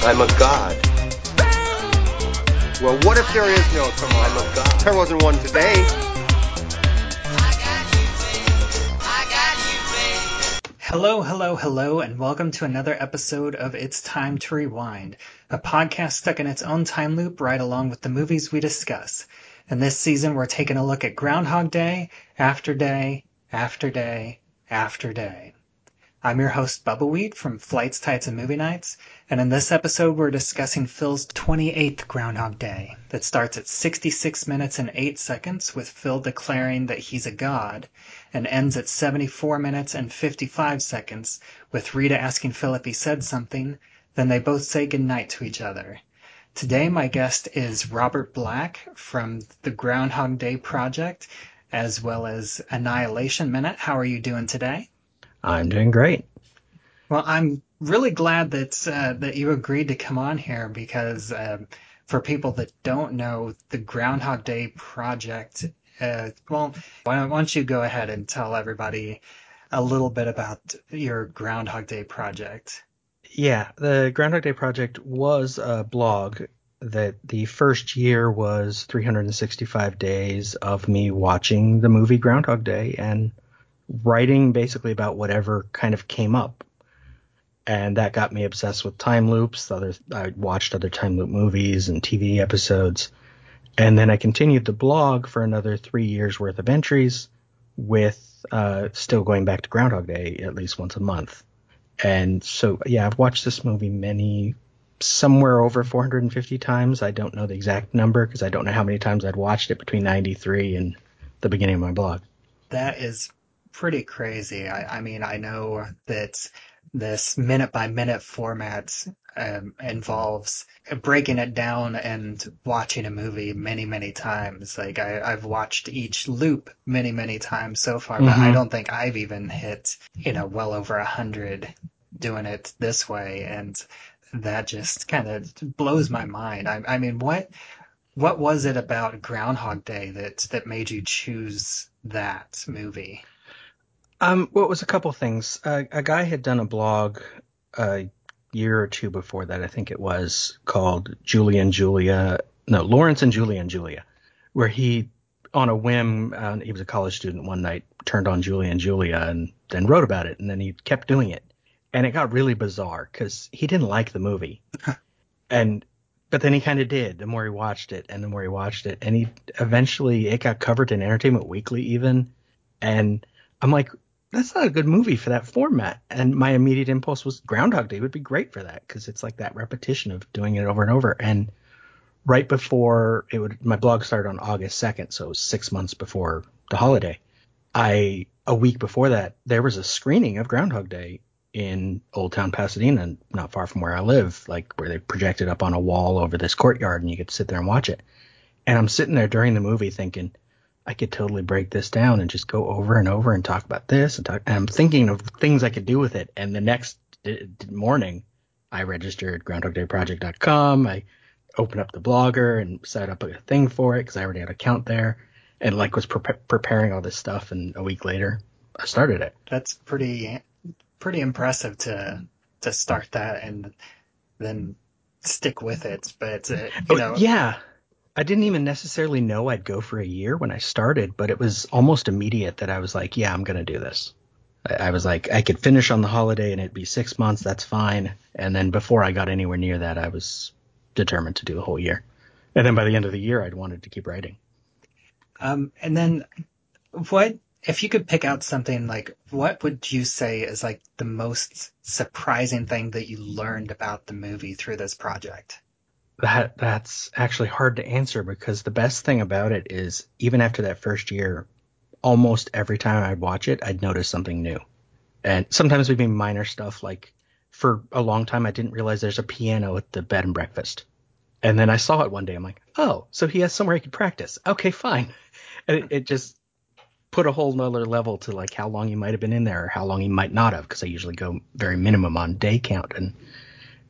I'm a god. Well, what if there is no tomorrow? I'm a god. There wasn't one today. Hello, hello, hello, and welcome to another episode of It's Time to Rewind, a podcast stuck in its own time loop right along with the movies we discuss. And this season, we're taking a look at Groundhog Day, after day, after day, after day. I'm your host, Bubba Weed from Flights, Tights, and Movie Nights, and in this episode, we're discussing Phil's 28th Groundhog Day that starts at 66 minutes and 8 seconds with Phil declaring that he's a god and ends at 74 minutes and 55 seconds with Rita asking Phil if he said something, then they both say goodnight to each other. Today, my guest is Robert Black from the Groundhog Day Project, as well as Annihilation Minute. How are you doing today? I'm doing great. Well, I'm really glad that uh, that you agreed to come on here because um, for people that don't know, the Groundhog Day Project. Uh, well, why don't, why don't you go ahead and tell everybody a little bit about your Groundhog Day project? Yeah, the Groundhog Day Project was a blog that the first year was 365 days of me watching the movie Groundhog Day and writing basically about whatever kind of came up. And that got me obsessed with time loops. Other, I watched other time loop movies and TV episodes. And then I continued the blog for another three years worth of entries with uh, still going back to Groundhog Day at least once a month. And so, yeah, I've watched this movie many, somewhere over 450 times. I don't know the exact number because I don't know how many times I'd watched it between 93 and the beginning of my blog. That is pretty crazy. I, I mean, I know that this minute by minute format um, involves breaking it down and watching a movie many, many times. Like I, I've watched each loop many, many times so far, but I Mhm. don't think I've even hit, you know, well over a hundred doing it this way. And that just kind of blows my mind. I, I mean, what, what was it about Groundhog Day that, that made you choose that movie? Um, well, it was a couple things. Uh, a guy had done a blog a year or two before that, I think it was, called Julie and Julia. No, Lawrence and Julie and Julia, where he, on a whim, uh, he was a college student one night, turned on Julie and Julia and then wrote about it, and then he kept doing it, and it got really bizarre because he didn't like the movie, and but then he kind of did the more he watched it and the more he watched it, and he eventually it got covered in Entertainment Weekly even, and I'm like, that's not a good movie for that format. And my immediate impulse was Groundhog Day would be great for that because it's like that repetition of doing it over and over. And right before it would, my blog started on August 2nd, so six months before the holiday. I, a week before that, there was a screening of Groundhog Day in Old Town Pasadena, not far from where I live, like where they projected up on a wall over this courtyard and you could sit there and watch it. And I'm sitting there during the movie thinking, I could totally break this down and just go over and over and talk about this and talk. And I'm thinking of things I could do with it. And the next d- d- morning, I registered GroundhogDayProject.com. I opened up the blogger and set up a thing for it because I already had an account there, and like was pre- preparing all this stuff. And a week later, I started it. That's pretty pretty impressive to to start that and then stick with it. But uh, you Oh, know, yeah. I didn't even necessarily know I'd go for a year when I started, but it was almost immediate that I was like, yeah, I'm going to do this. I, I was like, I could finish on the holiday and it'd be six months. That's fine. And then before I got anywhere near that, I was determined to do the whole year. And then by the end of the year, I'd wanted to keep writing. um, and then what if you could pick out something like what would you say is like the most surprising thing that you learned about the movie through this project? That that's actually hard to answer because the best thing about it is even after that first year, almost every time I'd watch it, I'd notice something new. And sometimes it'd be minor stuff like for a long time I didn't realize there's a piano at the bed and breakfast. And then I saw it one day. I'm like, oh, so he has somewhere he could practice. Okay, fine. And it, it just put a whole nother level to like how long he might have been in there or how long he might not have because I usually go very minimum on day count and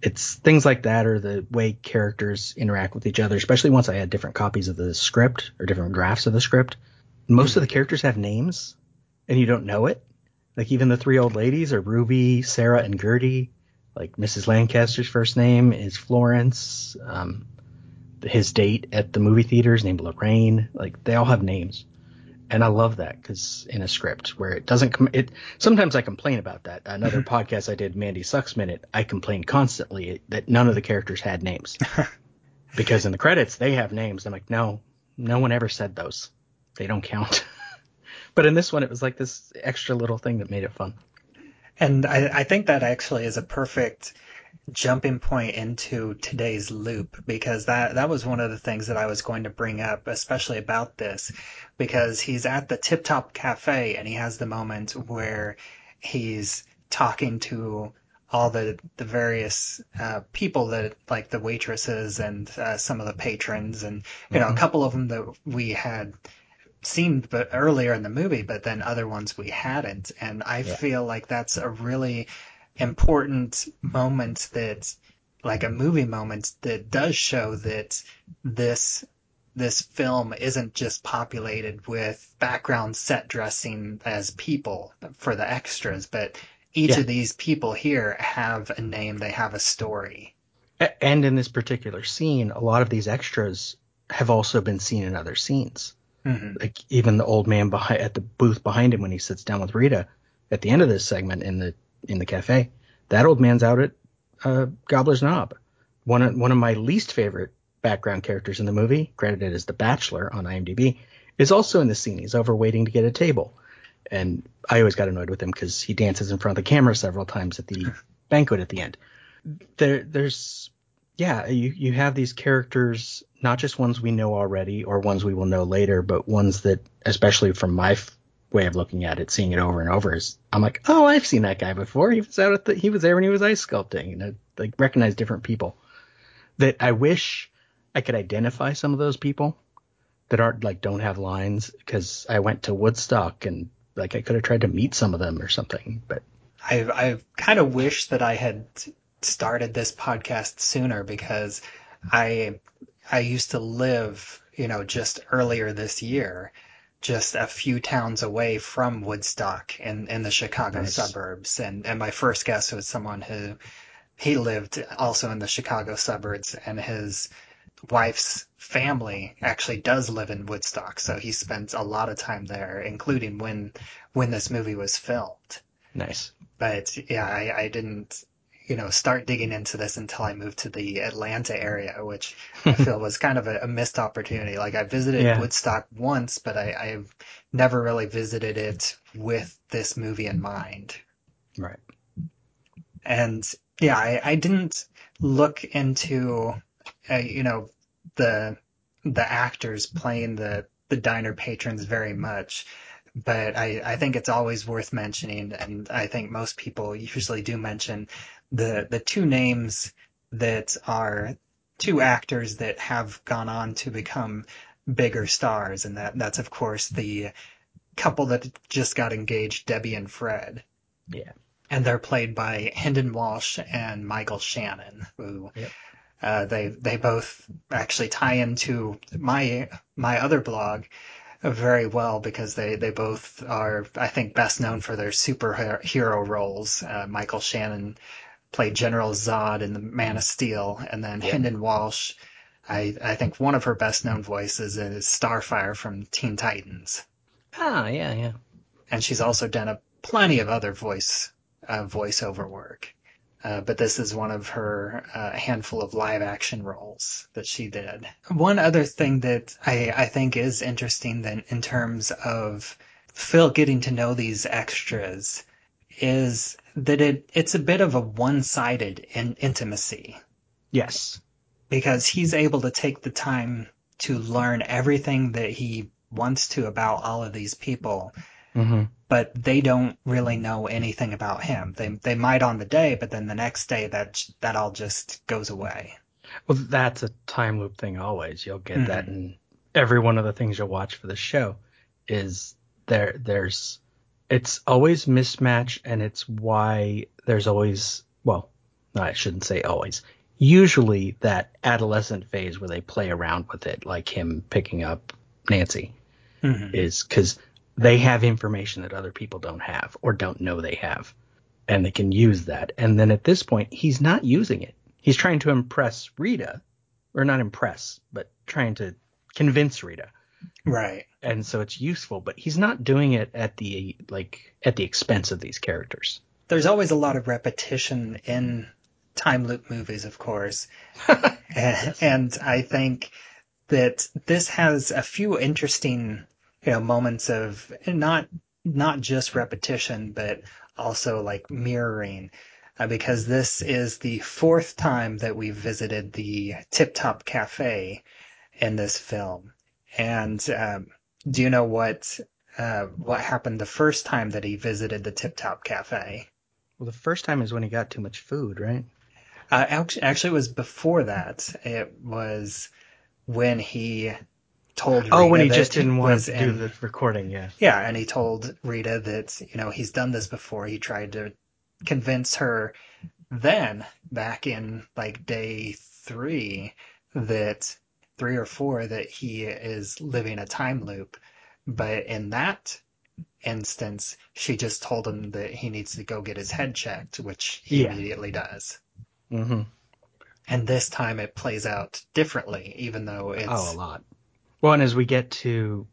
it's things like that or the way characters interact with each other, especially once I had different copies of the script or different drafts of the script. Most of the characters have names and you don't know it. Like even the three old ladies are Ruby, Sarah, and Gertie. Like Mrs. Lancaster's first name is Florence. Um, his date at the movie theater is named Lorraine. Like they all have names, and I love that because in a script where it doesn't come, it sometimes I complain about that. Another mm-hmm. podcast I did, Mandy Sucks Minute, I complained constantly that none of the characters had names because in the credits they have names. I'm like, no, no one ever said those. They don't count. but in this one, it was like this extra little thing that made it fun. And I, I think that actually is a perfect jumping point into today's loop because that that was one of the things that I was going to bring up, especially about this, because he's at the Tip Top Cafe and he has the moment where he's talking to all the the various uh, people that like the waitresses and uh, some of the patrons and you know a couple of them that we had seen but earlier in the movie but then other ones we hadn't and I Yeah. feel like that's a really important moment that like a movie moment that does show that this this film isn't just populated with background set dressing as people for the extras, but each Yeah. of these people here have a name, they have a story. And in this particular scene, a lot of these extras have also been seen in other scenes. hmm Like even the old man behind at the booth behind him when he sits down with Rita at the end of this segment in the in the cafe. That old man's out at uh, Gobbler's Knob. One of, one of my least favorite background characters in the movie, credited as the Bachelor on IMDb, is also in the scene. He's over waiting to get a table, and I always got annoyed with him because he dances in front of the camera several times at the banquet at the end. There, there's yeah, you you have these characters, not just ones we know already or ones we will know later, but ones that, especially from my f- way of looking at it, seeing it over and over, is I'm like, oh, I've seen that guy before. He was out at the, he was there when he was ice sculpting, and I like recognize different people. That I wish I could identify some of those people that aren't like don't have lines because I went to Woodstock and like I could have tried to meet some of them or something, but I I kind of wish that I had started this podcast sooner because I I used to live, you know, just earlier this year, just a few towns away from Woodstock in in the Chicago Nice. suburbs, and and my first guest was someone who he lived also in the Chicago suburbs, and his wife's family actually does live in Woodstock, so he spent a lot of time there, including when when this movie was filmed nice. but yeah, I, I didn't, you know, start digging into this until I moved to the Atlanta area, which I feel was kind of a, a missed opportunity. Like I visited Yeah. Woodstock once, but I, I've never really visited it with this movie in mind. Right. And yeah, I, I didn't look into, uh, you know, the the actors playing the the diner patrons very much, but I I think it's always worth mentioning, and I think most people usually do mention the the two names that are two actors that have gone on to become bigger stars, and that that's of course the couple that just got engaged, Debbie and Fred Yeah. and they're played by Hynden Walch and Michael Shannon, who Yep. uh, they they both actually tie into my my other blog very well because they they both are I think best known for their superhero roles. Uh, Michael Shannon played General Zod in The Man of Steel, and then Yep. Hynden Walch. I, I think one of her best known voices is Starfire from Teen Titans Ah, yeah, yeah. and she's also done a plenty of other voice uh, voiceover work. Uh, but this is one of her uh, handful of live action roles that she did. One other thing that I, I think is interesting then in terms of Phil getting to know these extras is that it it's a bit of a one sided in, intimacy Yes. because he's able to take the time to learn everything that he wants to about all of these people Mm-hmm. but they don't really know anything about him. They they might on the day, but then the next day that that all just goes away. Well, that's a time loop thing always. You'll get that Mhm. in every one of the things you'll watch for the show is there there's it's always mismatch and it's why there's always well, I shouldn't say always. Usually that adolescent phase where they play around with it like him picking up Nancy Mhm. is cuz they have information that other people don't have or don't know they have. and they can use that. And then at this point, he's not using it. He's trying to impress Rita, or not impress, but trying to convince Rita. Right. And so it's useful, but he's not doing it at the like at the expense of these characters. There's always a lot of repetition in time loop movies, of course. and, and I think that this has a few interesting, you know, moments of not not just repetition, but also like mirroring. Uh, because this is the fourth time that we've visited the Tip Top Cafe in this film. And um, do you know what uh, what happened the first time that he visited the Tip Top Cafe? Well, the first time is when he got too much food, right? Uh, actually, actually, it was before that. It was when he told Rita oh, when he just didn't want was to do in- the recording, yeah. Yeah, and he told Rita that, you know, he's done this before. He tried to convince her then, back in like day three, that three or four, that he is living a time loop. But in that instance, she just told him that he needs to go get his head checked, which he Yeah. immediately does. Mm-hmm. And this time it plays out differently, even though it's. Oh, a lot. Well, and as we get to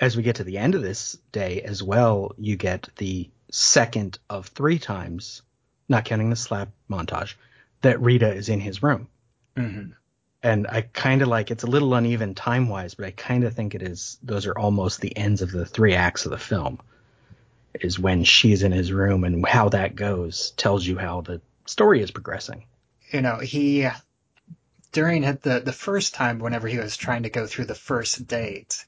as we get to the end of this day as well, you get the second of three times, not counting the slap montage, that Rita is in his room. Mhm. And I kind of like it's a little uneven time wise, but I kind of think it is those are almost the ends of the three acts of the film. Is when she's in his room and how that goes tells you how the story is progressing. you know, he during the the first time whenever he was trying to go through the first date,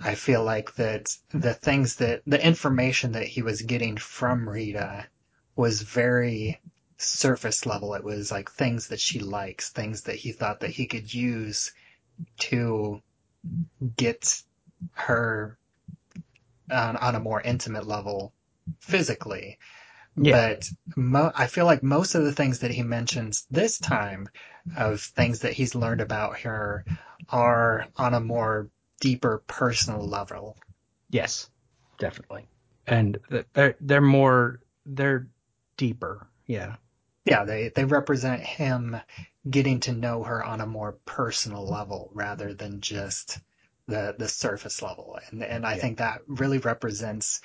I feel like that the things that the information that he was getting from Rita was very surface level. It was like things that she likes, things that he thought that he could use to get her on, on a more intimate level physically. Yeah. But mo- I feel like most of the things that he mentions this time of things that he's learned about her are on a more deeper personal level. Yes, definitely. And they're they're more they're deeper. Yeah. Yeah, they, they represent him getting to know her on a more personal level rather than just the the surface level. And and I Yeah. think that really represents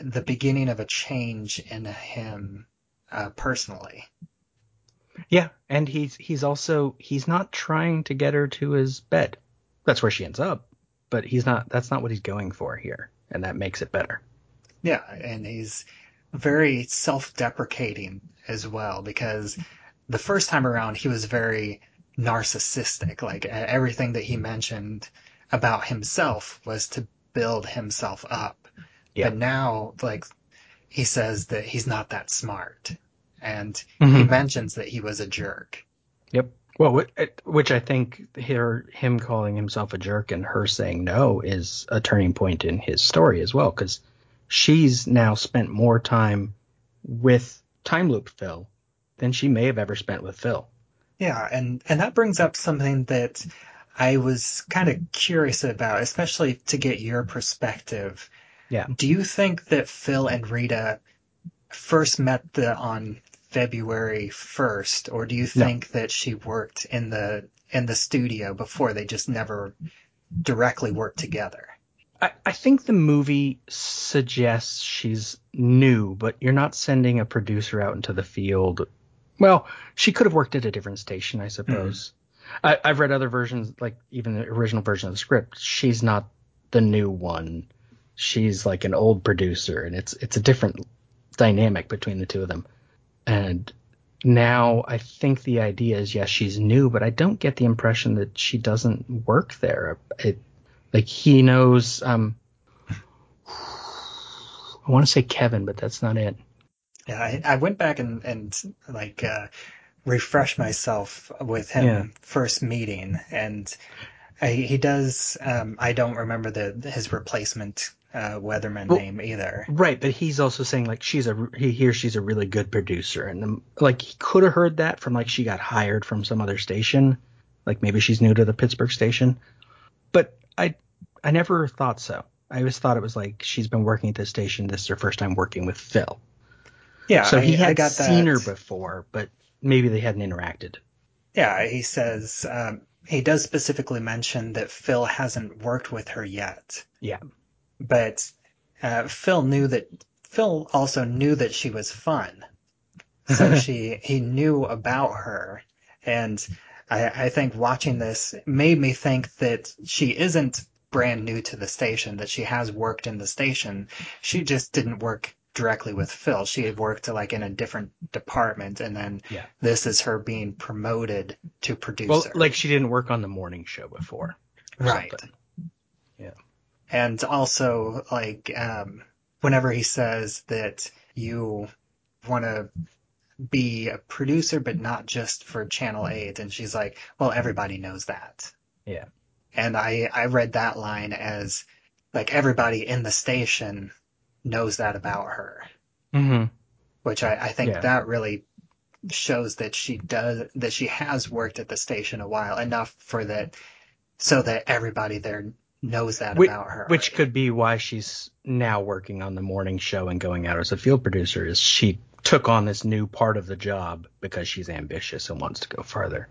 the beginning of a change in him uh, personally. Yeah, and he's he's also he's not trying to get her to his bed. That's where she ends up, but he's not that's not what he's going for here, and that makes it better. Yeah, and he's very self-deprecating as well because the first time around he was very narcissistic. Like everything that he mentioned about himself was to build himself up. Yeah. But now, like, he says that he's not that smart. And he Mhm. mentions that he was a jerk. Yep. Well, which I think here him calling himself a jerk and her saying no is a turning point in his story as well, because she's now spent more time with Time Loop Phil than she may have ever spent with Phil. Yeah, and, and that brings up something that I was kind of curious about, especially to get your perspective. Yeah. Do you think that Phil and Rita first met the, on February 1st, or do you No. think that she worked in the in the studio before they just never directly worked together? I, I think the movie suggests she's new, but you're not sending a producer out into the field. Well, she could have worked at a different station, I suppose. Mm-hmm. I, I've read other versions, like even the original version of the script. She's not the new one. She's like an old producer, and it's it's a different dynamic between the two of them. And now I think the idea is yes, she's new, but I don't get the impression that she doesn't work there. It, like he knows um I want to say Kevin, but that's not it. Yeah, I, I went back and, and like uh, refreshed myself with him Yeah. first meeting, and I, he does. Um, I don't remember the his replacement uh, weatherman Well- name either. Right, but he's also saying like she's a he hears she's a really good producer, and um, like he could have heard that from like she got hired from some other station, like maybe she's new to the Pittsburgh station, but I I never thought so. I always thought it was like she's been working at this station. This is her first time working with Phil. Yeah, so he I, I had got seen her before, but maybe they hadn't interacted. Yeah, he says um, he does specifically mention that Phil hasn't worked with her yet. Yeah. but uh, Phil knew that Phil also knew that she was fun, so she he knew about her, and I, I think watching this made me think that she isn't brand new to the station, that she has worked in the station. She just didn't work directly with Phil. She had worked like in a different department, and then Yeah. this is her being promoted to producer. Well, like she didn't work on the morning show before. right. something. And also, like, um, whenever he says that you want to be a producer, but not just for Channel 8, and she's like, well, everybody knows that. Yeah. And I, I read that line as, like, everybody in the station knows that about her, Mm-hmm. which I, I think Yeah. that really shows that she does, that she has worked at the station a while, enough for that, so that everybody there knows that Which, about her. which could be why she's now working on the morning show and going out as a field producer. Is she took on this new part of the job because she's ambitious and wants to go farther.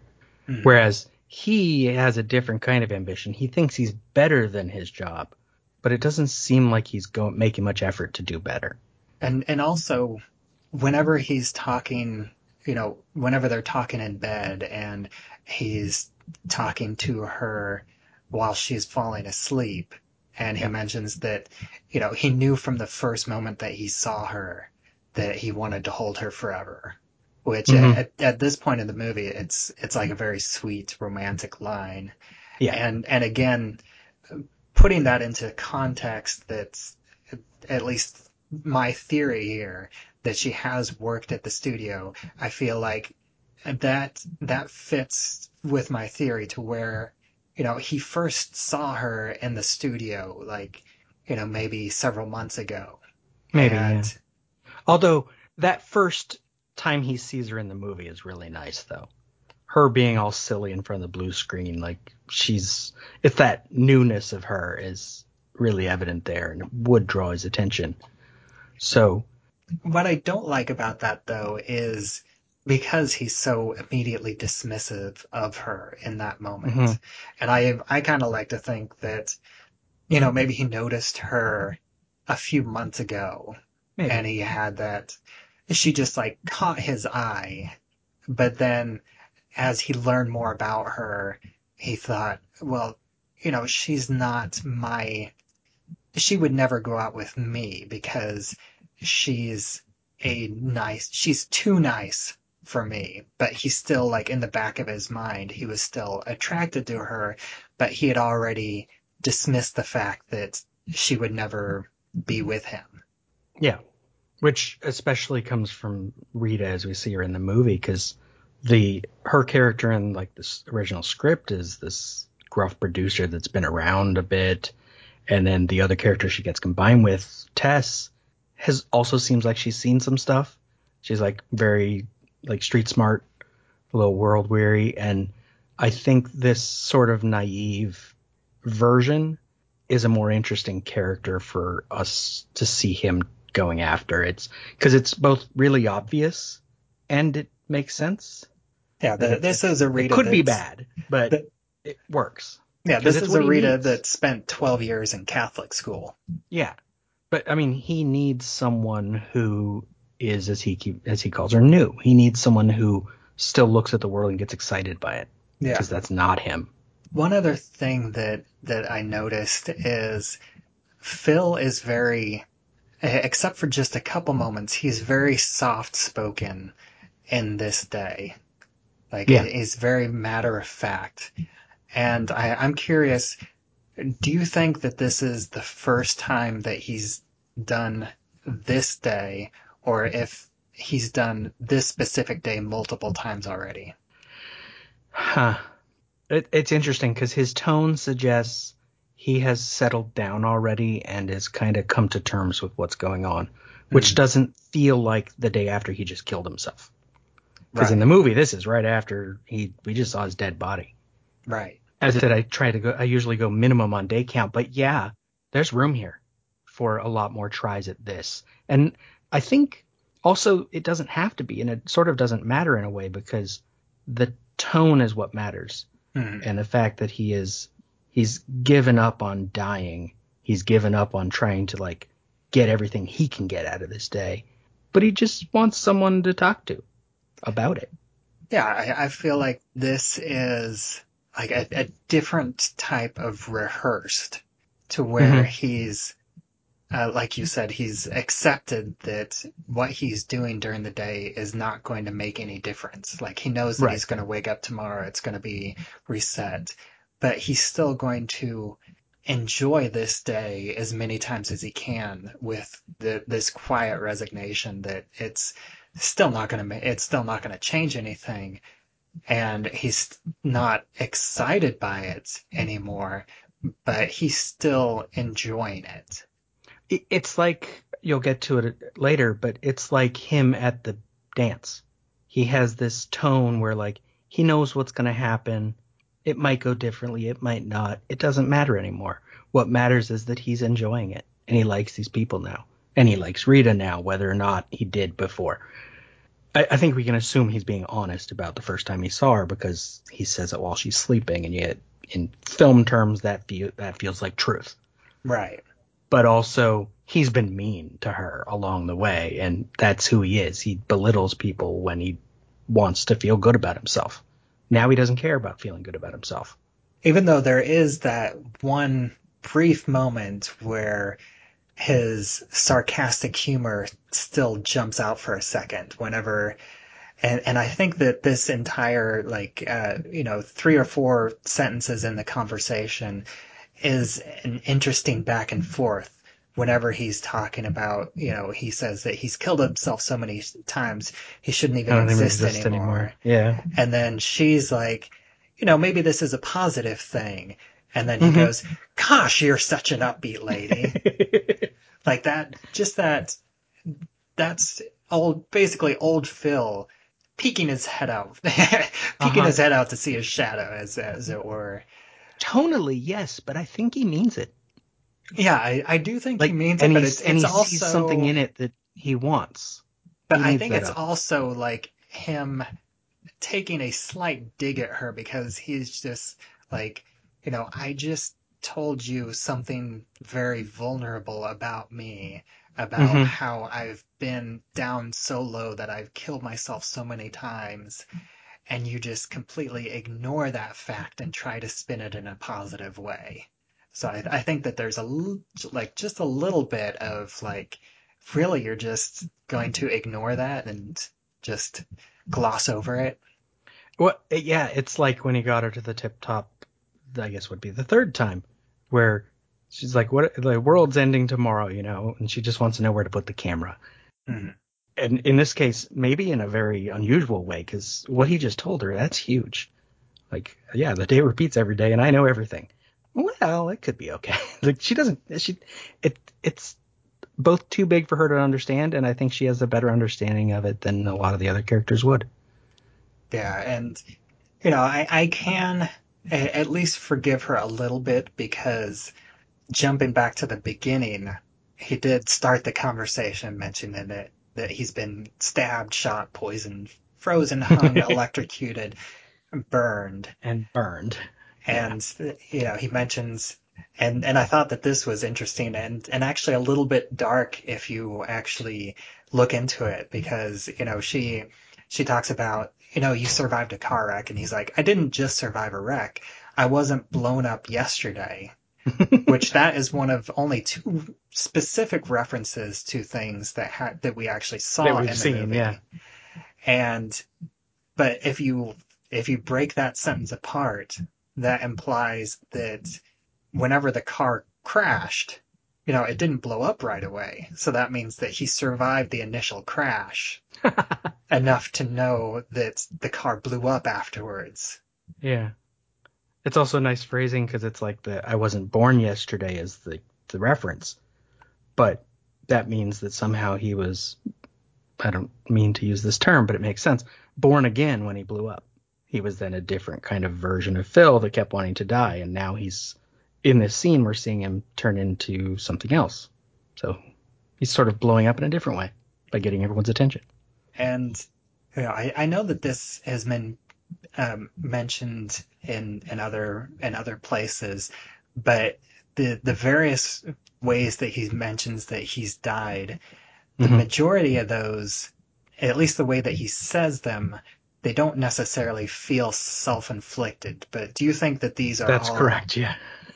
Mhm. Whereas he has a different kind of ambition. He thinks he's better than his job, but it doesn't seem like he's going making much effort to do better. And and also, whenever he's talking, you know, whenever they're talking in bed and he's talking to her while she's falling asleep, and he Yeah. mentions that, you know, he knew from the first moment that he saw her that he wanted to hold her forever. Which Mhm. at, at this point in the movie, it's it's like a very sweet romantic line. Yeah. And and again, putting that into context, that's at least my theory here that she has worked at the studio. I feel like that that fits with my theory to where you know he first saw her in the studio like you know maybe several months ago. Maybe. and yeah. Although that first time he sees her in the movie is really nice, though. Her being all silly in front of the blue screen, like she's, if that newness of her is really evident there, and it would draw his attention. So, What I don't like about that though is because he's so immediately dismissive of her in that moment. Mhm. And I I kind of like to think that you know maybe he noticed her a few months ago maybe. and he had that she just like caught his eye. But then as he learned more about her he thought well you know she's not my she would never go out with me because she's a nice she's too nice for me. But he's still like in the back of his mind he was still attracted to her. But he had already dismissed the fact that she would never be with him. Yeah, which especially comes from Rita as we see her in the movie, because the her character in like this original script is this gruff producer that's been around a bit, and then the other character she gets combined with, Tess, has also seems like she's seen some stuff. She's like very like street smart, a little world weary, and I think this sort of naive version is a more interesting character for us to see him going after. It's because it's both really obvious and it makes sense. yeah the, this is a Rita. It could be bad, but that- it works. Yeah, this is a Rita that spent 12 years in Catholic school. Yeah, but I mean, he needs someone who is, as he keep, as he calls her, new. He needs someone who still looks at the world and gets excited by it Yeah. because that's not him. One other thing that that I noticed is Phil is very Eh, except for just a couple moments, he's very soft spoken in this day. Like Yeah. he's very matter of fact. And I, I'm curious, do you think that this is the first time that he's done this day or if he's done this specific day multiple times already? Huh. It, it's interesting because his tone suggests he has settled down already and has kind of come to terms with what's going on, which Mhm. doesn't feel like the day after he just killed himself. Because in the movie, this is right after he we just saw his dead body. Right. As I said, I try to go. I usually go minimum on day count, but yeah, there's room here for a lot more tries at this. And I think Also, it doesn't have to be, and it sort of doesn't matter in a way because the tone is what matters, Mhm. and the fact that he is he's given up on dying, he's given up on trying to like get everything he can get out of this day, but he just wants someone to talk to about it. Yeah, I, I feel like this is like a, a different type of rehearsed to where Mhm. he's, uh, like you said, he's accepted that what he's doing during the day is not going to make any difference. Like he knows that Right. he's going to wake up tomorrow, it's going to be reset, but he's still going to enjoy this day as many times as he can with the, this quiet resignation that it's still not going to it's still not going to change anything and he's not excited by it anymore but he's still enjoying it it- it's like you'll get to it later, but it's like him at the dance. He has this tone where like he knows what's going to happen. It might go differently, it might not. It doesn't matter anymore. What matters is that he's enjoying it and he likes these people now. And he likes Rita now, whether or not he did before. I, I think we can assume he's being honest about the first time he saw her because he says it while she's sleeping, and yet in film terms that feel, that feels like truth right but also he's been mean to her along the way and that's who he is he belittles people when he wants to feel good about himself now he doesn't care about feeling good about himself. Even though there is that one brief moment where his sarcastic humor still jumps out for a second whenever and and I think that this entire like uh, you know three or four sentences in the conversation is an interesting back and forth whenever he's talking about you know he says that he's killed himself so many times he shouldn't even exist, exist anymore. anymore. Yeah. and then she's like you know maybe this is a positive thing and then he Mhm. goes gosh you're such an upbeat lady like that just that that's old basically old phil peeking his head out peeking Uh-huh. his head out to see his shadow as as it were Tonally, yes, but I think he means it. Yeah i, I do think Like, he means and it but it's, and it's he also sees something in it that he wants. but he i think it's up. also like him taking a slight dig at her because he's just like you know i just told you something very vulnerable about me about Mhm. how I've been down so low that I've killed myself so many times and you just completely ignore that fact and try to spin it in a positive way. So I, I think that there's a like just a little bit of like really you're just going to ignore that and just gloss over it. Well, yeah, it's like when he got her to the tip top, I guess would be the third time, where she's like, "What? The world's ending tomorrow," you know, and she just wants to know where to put the camera. Mhm. And in this case, maybe in a very unusual way, because what he just told her, that's huge. Like, yeah, the day repeats every day, and I know everything. Well, it could be okay. like, she doesn't. She, it, it's both too big for her to understand, and I think she has a better understanding of it than a lot of the other characters would. Yeah, and you know, I, I can at least forgive her a little bit because jumping back to the beginning, he did start the conversation mentioning that that he's been stabbed, shot, poisoned, frozen, hung, electrocuted, burned, And burned. And you know he mentions and and I thought that this was interesting and and actually a little bit dark if you actually look into it because you know she she talks about you know you survived a car wreck and he's like I didn't just survive a wreck I wasn't blown up yesterday which that is one of only two specific references to things that ha- that we actually saw That we've in the seen, movie. yeah. And but if you if you break that sentence apart, that implies that whenever the car crashed, you know, it didn't blow up right away. So that means that he survived the initial crash enough to know that the car blew up afterwards. Yeah. It's also nice phrasing because it's like the I wasn't born yesterday is the, the reference. But that means that somehow he was I don't mean to use this term, but it makes sense. Born again when he blew up. He was then a different kind of version of Phil that kept wanting to die, and now he's in this scene we're seeing him turn into something else. So he's sort of blowing up in a different way. by getting everyone's attention. And you know, I, I know that this has been um, mentioned in in other in other places, but the the various ways that he mentions that he's died, the Mhm. majority of those, at least the way that he says them, they don't necessarily feel self-inflicted. But do you think that these are That's all- correct. Yeah.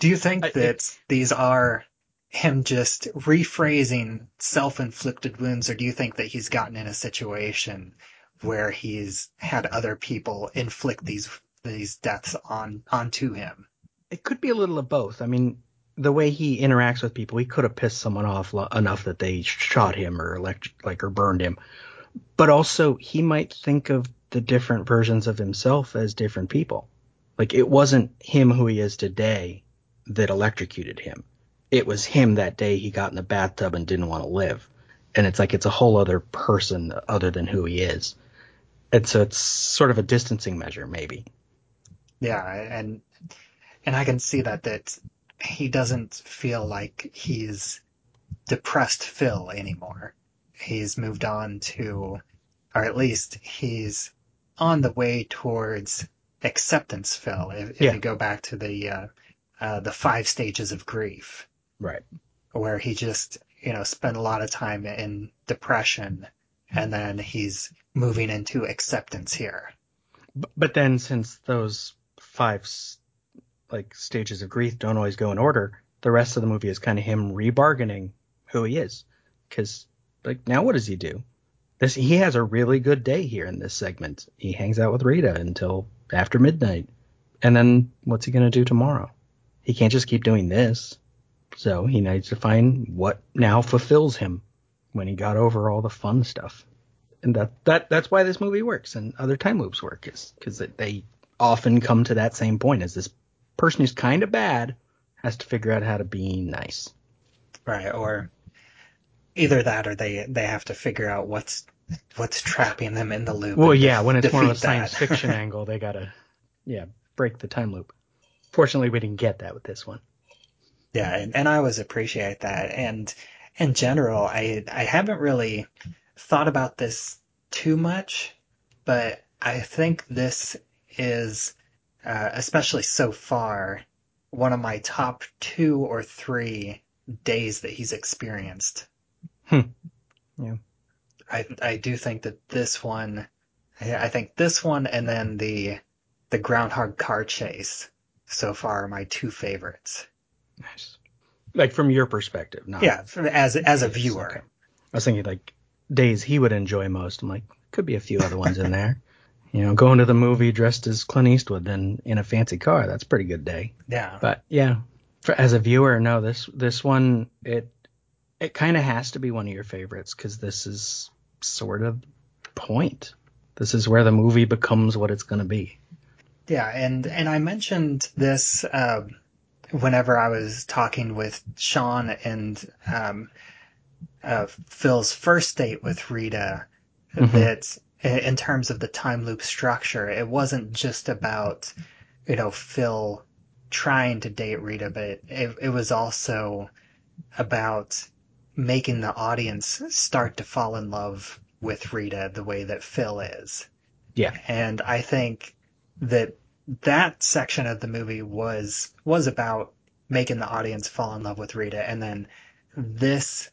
Do you think I- that these are him just rephrasing self-inflicted wounds, or do you think that he's gotten in a situation where he's had other people inflict these these deaths on onto him? it could be a little of both. I mean, the way he interacts with people, he could have pissed someone off lo- enough that they shot him or elect- like or burned him. But also, he might think of the different versions of himself as different people. Like it wasn't him who he is today that electrocuted him. It was him that day he got in the bathtub and didn't want to live. And it's like it's a whole other person other than who he is. And so it's sort of a distancing measure, maybe. Yeah, and and I can see that that he doesn't feel like he's depressed Phil anymore. He's moved on to, or at least he's on the way towards acceptance Phil. If, if Yeah. you go back to the uh, uh, the five stages of grief, Right. where he just you know spent a lot of time in depression, and then he's moving into acceptance here. B- But then, since those five like stages of grief don't always go in order, the rest of the movie is kind of him rebargaining who he is. Because like now, what does he do? This he has a really good day here in this segment. He hangs out with Rita until after midnight, and then what's he gonna do tomorrow? He can't just keep doing this. So he needs to find what now fulfills him when he got over all the fun stuff and that that that's why this movie works and other time loops work is because they often come to that same point as this person who's kind of bad has to figure out how to be nice. Right, or either that or they they have to figure out what's what's trapping them in the loop. Well, yeah, when it's more of a science that. fiction angle, they gotta yeah break the time loop. Fortunately, we didn't get that with this one. Yeah, and, and I always appreciate that. And in general, I I haven't really thought about this too much, but I think this is, uh, especially so far, one of my top two or three days that he's experienced. Hmm. Yeah. I I do think that this one, I I think this one, and then the the groundhog car chase so far are my two favorites. Nice. Like from your perspective, not Yeah, for- as as a viewer. okay. I was thinking like days he would enjoy most. I'm like, could be a few other ones in there. You know, going to the movie dressed as Clint Eastwood then in a fancy car, that's a pretty good day. Yeah. But yeah, for, as a viewer, no, this this one it it kind of has to be one of your favorites because this is sort of point. This is where the movie becomes what it's going to be. Yeah, and and I mentioned this um, whenever I was talking with Sean and um, uh, Phil's first date with Rita. Mhm. That in terms of the time loop structure, it wasn't just about you know Phil trying to date Rita, but it, it was also about making the audience start to fall in love with Rita the way that Phil is. Yeah. And I think that that section of the movie was was about making the audience fall in love with Rita and then this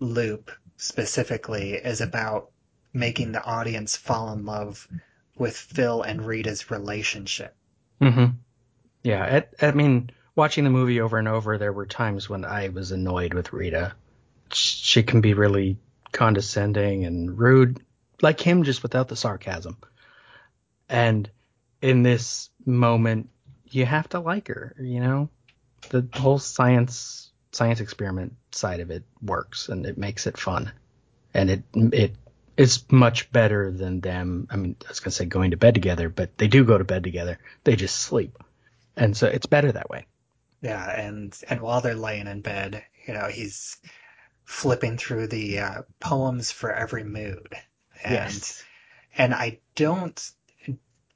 loop specifically is about making the audience fall in love with Phil and Rita's relationship. Mm-hmm. Yeah, I mean, watching the movie over and over, there were times when I was annoyed with Rita. Sh- She can be really condescending and rude, like him, just without the sarcasm. And in this moment, you have to like her. You know, the whole science science experiment side of it works, and it makes it fun, and it it is much better than them. I mean, I was gonna say going to bed together, but they do go to bed together. They just sleep, and so it's better that way. Yeah, and and while they're laying in bed, you know, he's flipping through the uh, poems for every mood. And and I don't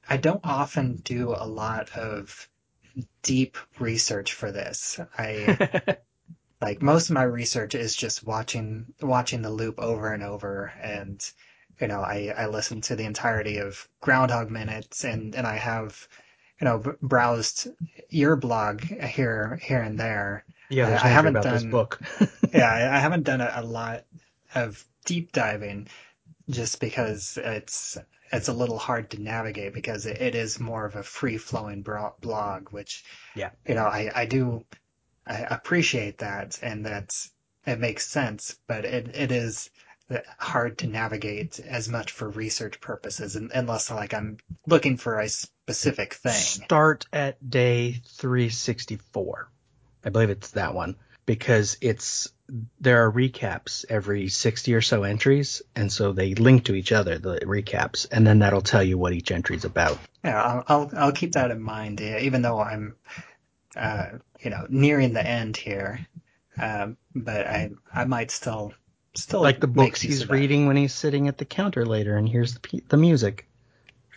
I don't often do a lot of deep research for this. I like most of my research is just watching watching the loop over and over and you know I, I listen to the entirety of groundhog minutes and and i have you know b- browsed your blog here here and there Yeah, I entry haven't about this done- book. yeah I, I haven't done a, a lot of deep diving just because it's it's a little hard to navigate because it, it is more of a free flowing blog which Yeah. you know I, I do I appreciate that and that's it makes sense but it, it is hard to navigate as much for research purposes un- unless like I'm looking for a specific thing. Start at day 364. I believe it's that one because it's there are recaps every 60 or so entries and so they link to each other the recaps and then that'll tell you what each entry is about. Yeah, I'll, I'll I'll keep that in mind. Yeah, even though I'm, uh, you know, nearing the end here, um, but I I might still still Like the books he's reading when he's sitting at the counter later and here's the the music.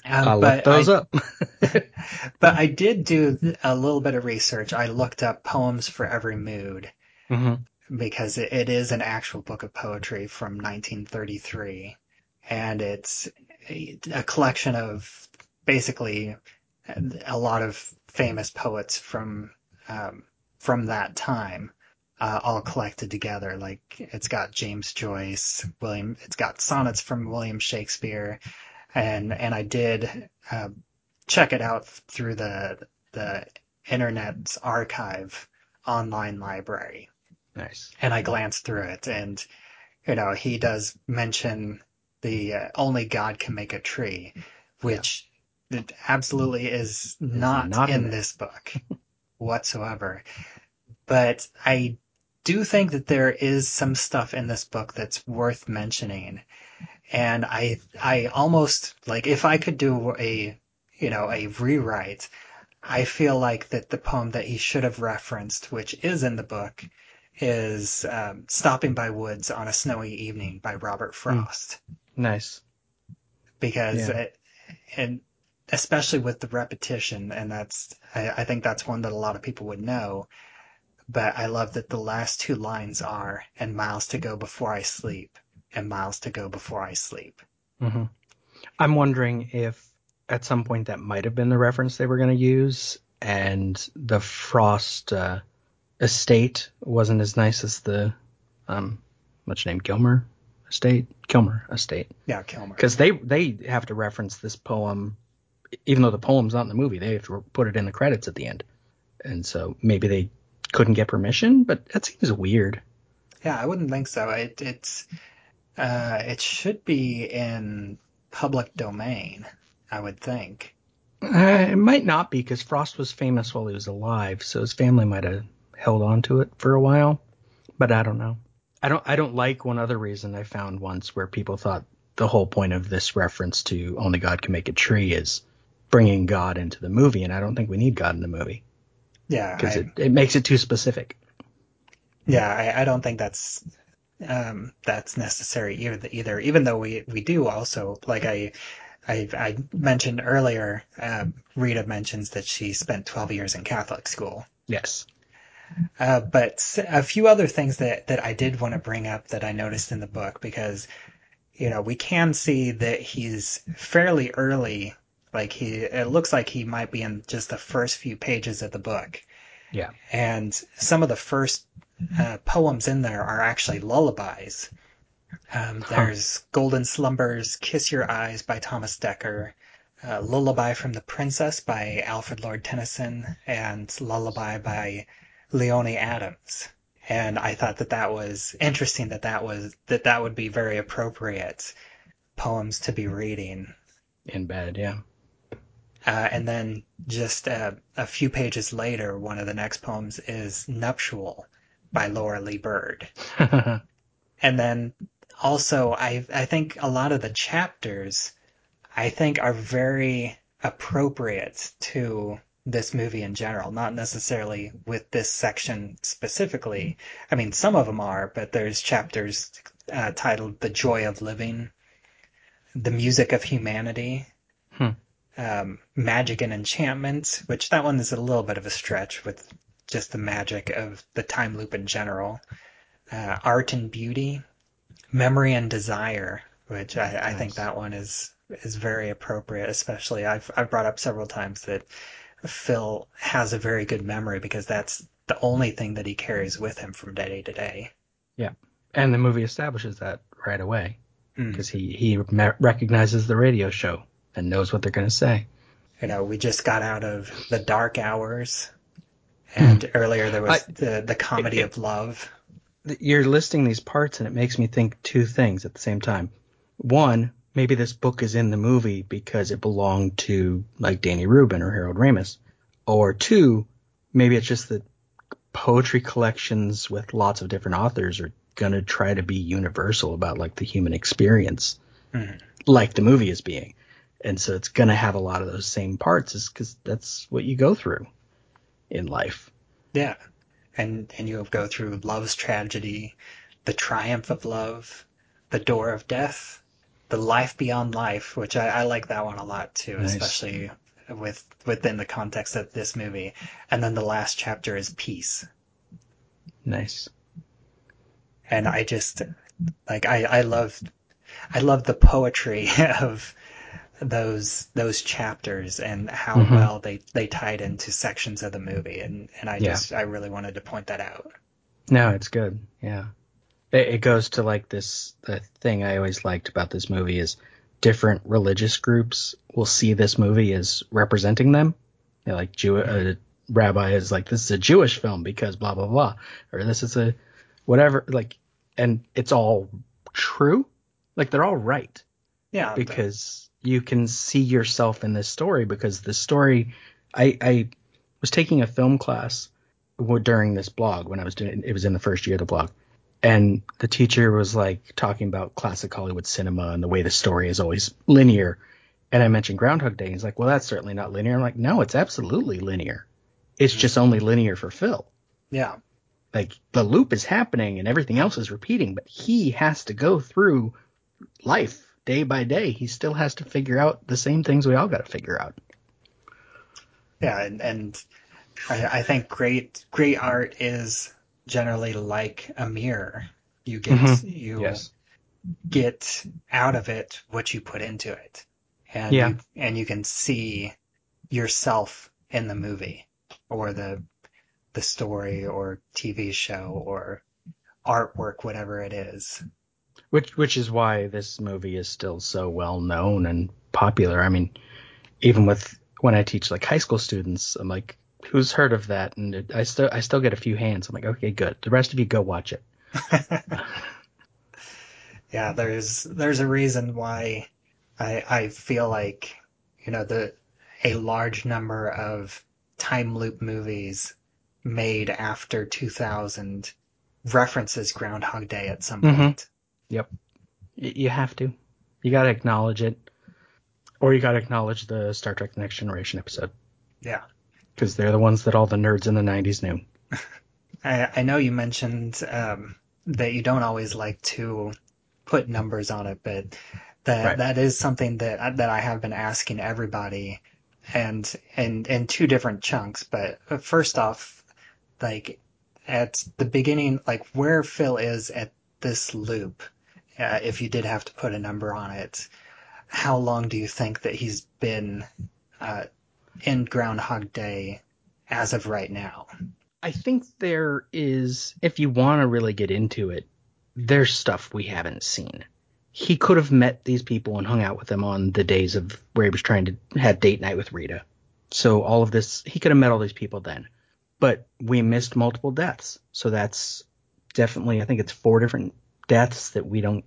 Um, I'll but look those I, up. But I did do a little bit of research. I looked up poems for every mood hmm because it, it is an actual book of poetry from 1933, and it's a, a collection of basically a lot of famous poets from um, from that time, uh, all collected together. Like it's got James Joyce, William. It's got sonnets from William Shakespeare, and and I did uh, check it out through the the internet's archive online library Nice. and I glanced through it, and you know he does mention the uh, only God can make a tree, which it absolutely is not, not in in this book whatsoever. But I do think that there is some stuff in this book that's worth mentioning, and I I almost like if I could do a you know a rewrite. I feel like that the poem that he should have referenced, which is in the book, is um, Stopping by Woods on a Snowy Evening by Robert Frost. Nice. Because, Yeah. it, and especially with the repetition, and that's, I, I think that's one that a lot of people would know. But I love that the last two lines are, and miles to go before I sleep, and miles to go before I sleep. hmm I'm wondering if at some point that might have been the reference they were going to use, and the Frost uh, estate wasn't as nice as the um, what's your name, Gilmer estate, Kilmer estate, Yeah, Kilmer. because they they have to reference this poem, even though the poem's not in the movie, they have to put it in the credits at the end, and so maybe they couldn't get permission, but that seems weird. Yeah, I wouldn't think so. It, it's, uh, it should be in public domain, I would think. Uh, it might not be because Frost was famous while he was alive, so his family might have held on to it for a while. But I don't know. I don't. I don't like one other reason I found once where people thought the whole point of this reference to only God can make a tree is bringing God into the movie, and I don't think we need God in the movie Yeah, because it, it makes it too specific. Yeah, I, I don't think that's um, that's necessary either. Either, even though we we do also like I. I, I mentioned earlier, um, Rita mentions that she spent 12 years in Catholic school. Yes. Uh, but a few other things that, that I did want to bring up that I noticed in the book because, you know, we can see that he's fairly early. Like he, it looks like he might be in just the first few pages of the book. Yeah. And some of the first uh, poems in there are actually lullabies. Um, there's Golden Slumbers, Kiss Your Eyes by Thomas Dekker, uh, Lullaby from the Princess by Alfred Lord Tennyson, and Lullaby by Léonie Adams. And I thought that that was interesting that that was, that that would be very appropriate poems to be reading. In bed. Yeah. Uh, and then just uh, a few pages later, one of the next poems is Nuptial by Laura Lee Bird. And then also, I I think a lot of the chapters, I think, are very appropriate to this movie in general. Not necessarily with this section specifically. I mean, some of them are, but there's chapters uh, titled "The Joy of Living," "The Music of Humanity." Hmm. Um, magic and enchantment, which that one is a little bit of a stretch with just the magic of the time loop in general. Uh, art and beauty, memory and desire, which I, I think that one is is very appropriate. Especially, I've I've brought up several times that Phil has a very good memory because that's the only thing that he carries with him from day to day. Yeah, and the movie establishes that right away Mm. because he he me- recognizes the radio show and knows what they're going to say. You know, we just got out of the dark hours, and earlier there was. I- the the comedy of love. You're listing these parts and it makes me think two things at the same time. One, maybe this book is in the movie because it belonged to like Danny Rubin or Harold Ramis. Or two, maybe it's just that poetry collections with lots of different authors are going to try to be universal about like the human experience, Mhm. like the movie is being. And so it's going to have a lot of those same parts is because that's what you go through in life. Yeah. And and you go through love's tragedy, the triumph of love, the door of death, the life beyond life, which I, I like that one a lot too, Nice. especially with within the context of this movie. And then the last chapter is peace. Nice. And I just like I, I love I love the poetry of those those chapters and how Mhm. well they, they tied into sections of the movie and, and I Yeah. just I really wanted to point that out. No, it's good. Yeah. It, it goes to like this, the thing I always liked about this movie is different religious groups will see this movie as representing them. You know, like Jew, a rabbi is like, this is a Jewish film because blah, blah, blah. Or this is a whatever, like, and it's all true. Like they're all right Yeah. because you can see yourself in this story because the story I, I was taking a film class during this blog when I was doing it was in the first year of the blog. And the teacher was like talking about classic Hollywood cinema and the way the story is always linear. And I mentioned Groundhog Day and he's like well that's certainly not linear. I'm like no it's absolutely linear. It's mm-hmm. just only linear for Phil. Yeah. like the loop is happening and everything else is repeating, but he has to go through life day by day. He still has to figure out the same things we all got to figure out. Yeah, and, and I, I think great great art is generally like a mirror. You get Mhm. you get out of it what you put into it, and Yeah. you, and you can see yourself in the movie or the the story or TV show or artwork, whatever it is. Which which is why this movie is still so well known and popular. I mean, even with when I teach like high school students, I'm like, who's heard of that? And it, I still I still get a few hands. I'm like, okay, good. The rest of you go watch it. yeah, there's there's a reason why I I feel like you know the a large number of time loop movies made after 2000 references Groundhog Day at some Mhm. point. Y- you have to. You got to acknowledge it, or you got to acknowledge the Star Trek: The Next Generation episode Yeah. because they're the ones that all the nerds in the '90s knew. I, I know you mentioned um, that you don't always like to put numbers on it, but that Right. that is something that I- that I have been asking everybody, and and in two different chunks. But uh, first off, like at the beginning, like where Phil is at this loop, uh, if you did have to put a number on it, how long do you think that he's been uh, in Groundhog Day as of right now? I think there is, if you want to really get into it, there's stuff we haven't seen. He could have met these people and hung out with them on the days of where he was trying to have date night with Rita. So all of this, he could have met all these people then. But we missed multiple deaths. So that's definitely, I think it's four different deaths that we don't,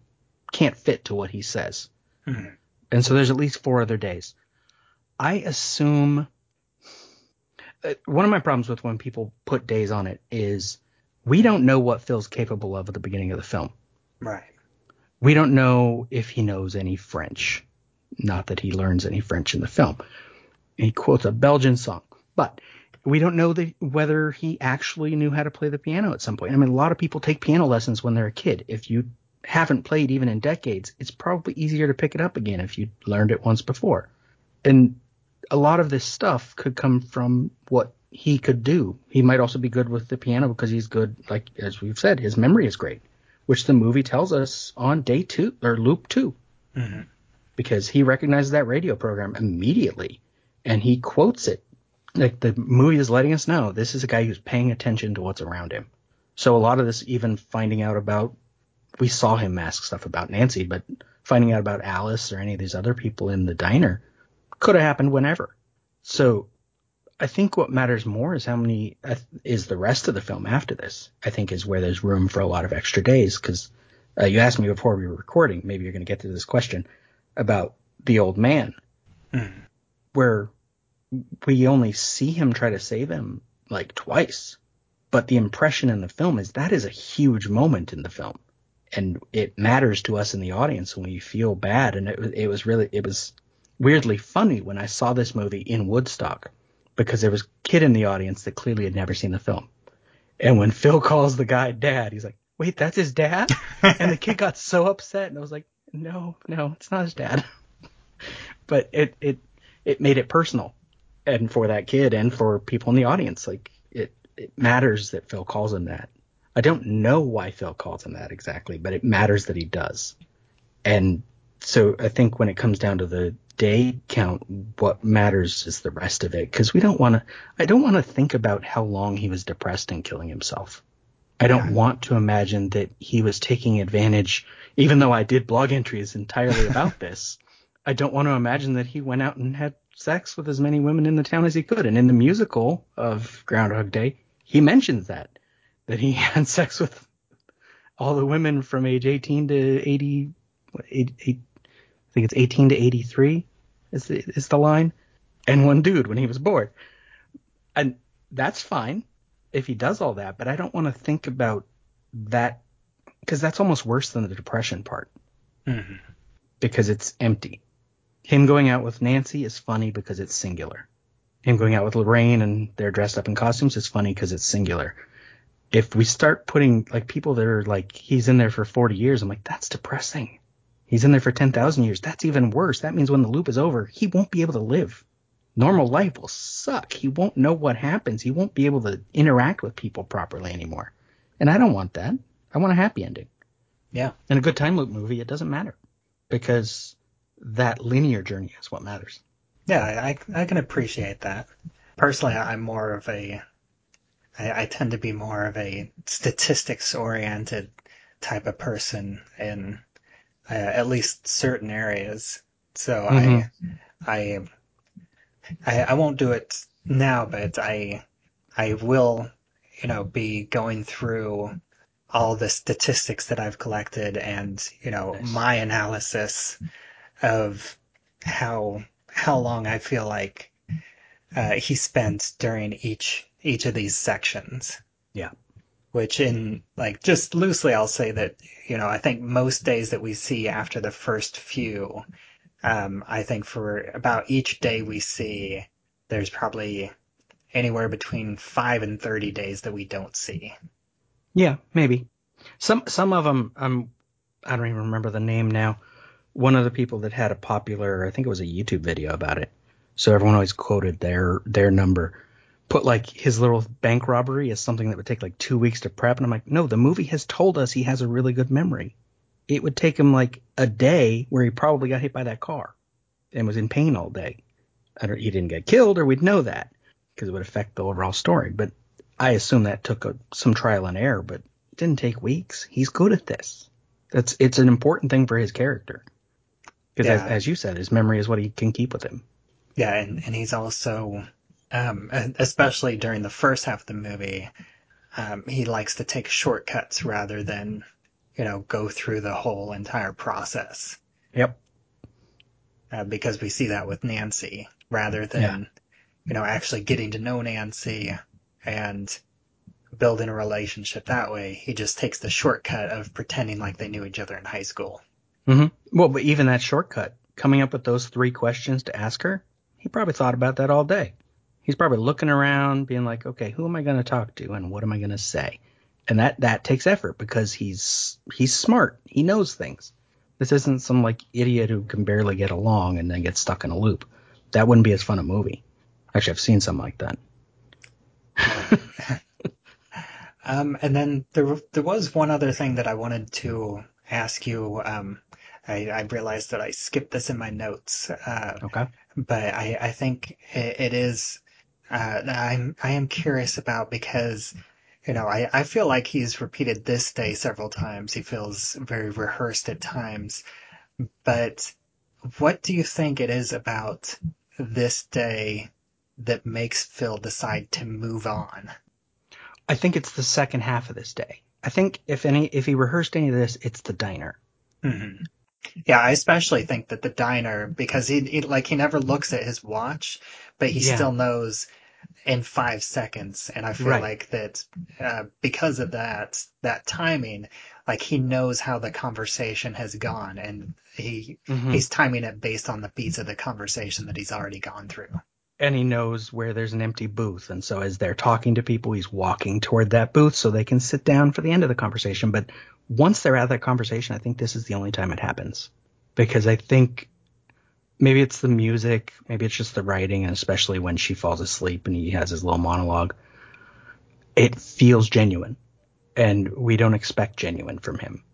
can't fit to what he says. Hmm. And so there's at least four other days. I assume uh, one of my problems with when people put days on it is we don't know what Phil's capable of at the beginning of the film. Right. We don't know if he knows any French. Not that he learns any French in the film. He quotes a Belgian song, but we don't know the, whether he actually knew how to play the piano at some point. I mean, a lot of people take piano lessons when they're a kid. If you haven't played even in decades, it's probably easier to pick it up again if you learned it once before. And a lot of this stuff could come from what he could do. He might also be good with the piano because he's good, like as we've said, his memory is great, which the movie tells us on day two or loop 2 mm-hmm. because he recognizes that radio program immediately and he quotes it. Like the movie is letting us know this is a guy who's paying attention to what's around him. So a lot of this, even finding out about, we saw him mask stuff about Nancy, but finding out about Alice or any of these other people in the diner could have happened whenever. So I think what matters more is how many is the rest of the film after this. I think is where there's room for a lot of extra days because uh, you asked me before we were recording. Maybe you're going to get to this question about the old man, mm. where we only see him try to save him like twice, but the impression in the film is that is a huge moment in the film, and it matters to us in the audience when we feel bad. And it, it was really it was weirdly funny when I saw this movie in Woodstock because there was a kid in the audience that clearly had never seen the film. And when Phil calls the guy dad, he's like, wait, that's his dad? and the kid got so upset and I was like, no, no, it's not his dad. but it, it, it made it personal. And for that kid and for people in the audience, like it, it matters that Phil calls him that. I don't know why Phil calls him that exactly, but it matters that he does. And so I think when it comes down to the day count, what matters is the rest of it. Because we don't want to. I don't want to think about how long he was depressed and killing himself. I don't yeah. want to imagine that he was taking advantage. Even though I did blog entries entirely about this, I don't want to imagine that he went out and had sex with as many women in the town as he could. And in the musical of Groundhog Day, he mentions that that he had sex with all the women from age 18 to 80, 80 I think it's 18 to 83 is the, is the line, and one dude when he was bored. And that's fine if he does all that, but I don't want to think about that because that's almost worse than the depression part mm-hmm. because it's empty. Him going out with Nancy is funny because it's singular. Him going out with Lorraine and they're dressed up in costumes is funny because it's singular. If we start putting like people that are like he's in there for 40 years, I'm like that's depressing. He's in there for 10,000 years. That's even worse. That means when the loop is over, he won't be able to live. Normal life will suck. He won't know what happens. He won't be able to interact with people properly anymore. And I don't want that. I want a happy ending. Yeah. In a good time loop movie, it doesn't matter because that linear journey is what matters. Yeah, I, I can appreciate that. Personally, I'm more of a, I, I tend to be more of a statistics oriented type of person in uh, at least certain areas. So mm-hmm. I, I, I, I won't do it now, but I, I will, you know, be going through all the statistics that I've collected and, you know, nice. my analysis of how, how long I feel like, uh, he spent during each, each of these sections. Yeah which in like just loosely I'll say that you know I think most days that we see after the first few um, I think for about each day we see there's probably anywhere between 5 and 30 days that we don't see. Yeah, maybe. Some some of them um I don't even remember the name now. One of the people that had a popular I think it was a YouTube video about it. So everyone always quoted their their number put like his little bank robbery as something that would take like two weeks to prep. And I'm like, no, the movie has told us he has a really good memory. It would take him like a day where he probably got hit by that car and was in pain all day. I don't, he didn't get killed or we'd know that because it would affect the overall story. But I assume that took a, some trial and error, but it didn't take weeks. He's good at this. That's, it's an important thing for his character. Because yeah. as, as you said, his memory is what he can keep with him. Yeah, and, and he's also um, especially during the first half of the movie, um, he likes to take shortcuts rather than, you know, go through the whole entire process. Yep. Uh, because we see that with Nancy rather than, yeah. you know, actually getting to know Nancy and building a relationship that way. He just takes the shortcut of pretending like they knew each other in high school. Mm-hmm. Well, but even that shortcut, coming up with those three questions to ask her, he probably thought about that all day he's probably looking around, being like, okay, who am I going to talk to and what am I going to say? And that that takes effort because he's he's smart. He knows things. This isn't some like idiot who can barely get along and then gets stuck in a loop. That wouldn't be as fun a movie. Actually, I've seen some like that. um, and then there there was one other thing that I wanted to ask you. Um, I, I realized that I skipped this in my notes. Uh, Okay. but I, I think it, it is uh, I'm I am curious about because you know I, I feel like he's repeated this day several times. He feels very rehearsed at times. But what do you think it is about this day that makes Phil decide to move on? I think it's the second half of this day. I think if any, if he rehearsed any of this, it's the diner. hmm Yeah, I especially think that the diner because he, he like he never looks at his watch, but he Yeah. still knows in five seconds, and I feel Right. like that uh, because of that that timing, like he knows how the conversation has gone, and he Mhm. he's timing it based on the beats of the conversation that he's already gone through. And he knows where there's an empty booth. And so as they're talking to people, he's walking toward that booth so they can sit down for the end of the conversation. But once they're at that conversation, I think this is the only time it happens. Because I think maybe it's the music, maybe it's just the writing, and especially when she falls asleep and he has his little monologue. It feels genuine. And we don't expect genuine from him.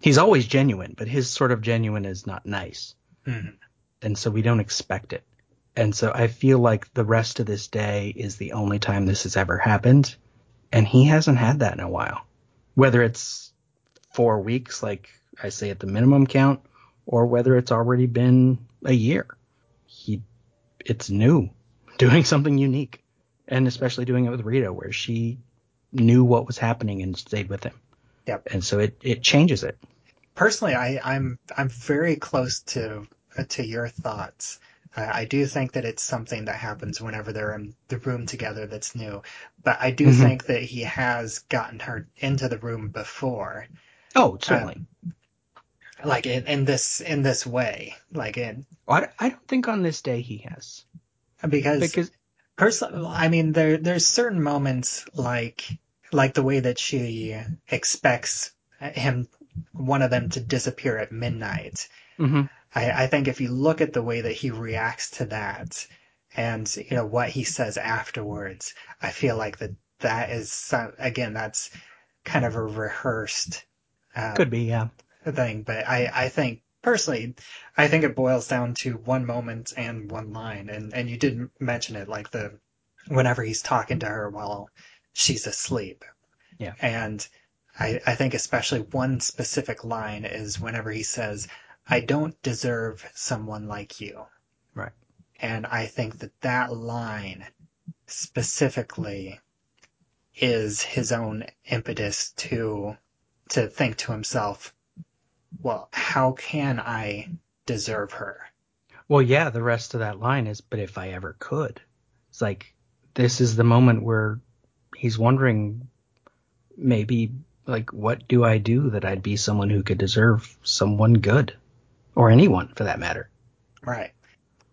He's always genuine, but his sort of genuine is not nice. Mhm. And so we don't expect it. And so I feel like the rest of this day is the only time this has ever happened. And he hasn't had that in a while. Whether it's four weeks, like I say at the minimum count, or whether it's already been a year. He, it's new, doing something unique. And especially doing it with Rita, where she knew what was happening and stayed with him. Yep. And so it, it changes it. Personally, I, I'm I'm very close to to your thoughts. I, I do think that it's something that happens whenever they're in the room together that's new, but I do Mhm. think that he has gotten her into the room before, Oh, certainly. like in, in this in this way, like in I, I don't think on this day he has. because Because Personally, I mean, there there's certain moments like like the way that she expects him, one of them, to disappear at midnight. Mhm. I, I think if you look at the way that he reacts to that, and you know what he says afterwards, I feel like that that is some, again that's kind of a rehearsed um, Could be, yeah. thing, but I, I think personally, I think it boils down to one moment and one line, and and you did mention it, like the whenever he's talking to her while she's asleep. Yeah. And I I think especially one specific line is whenever he says, "I don't deserve someone like you." Right. And I think that that line specifically is his own impetus to to think to himself, well, how can I deserve her? Well, yeah, the rest of that line is, but if I ever could. It's like, this is the moment where he's wondering, maybe, like, what do I do that I'd be someone who could deserve someone good? Or anyone, for that matter. Right.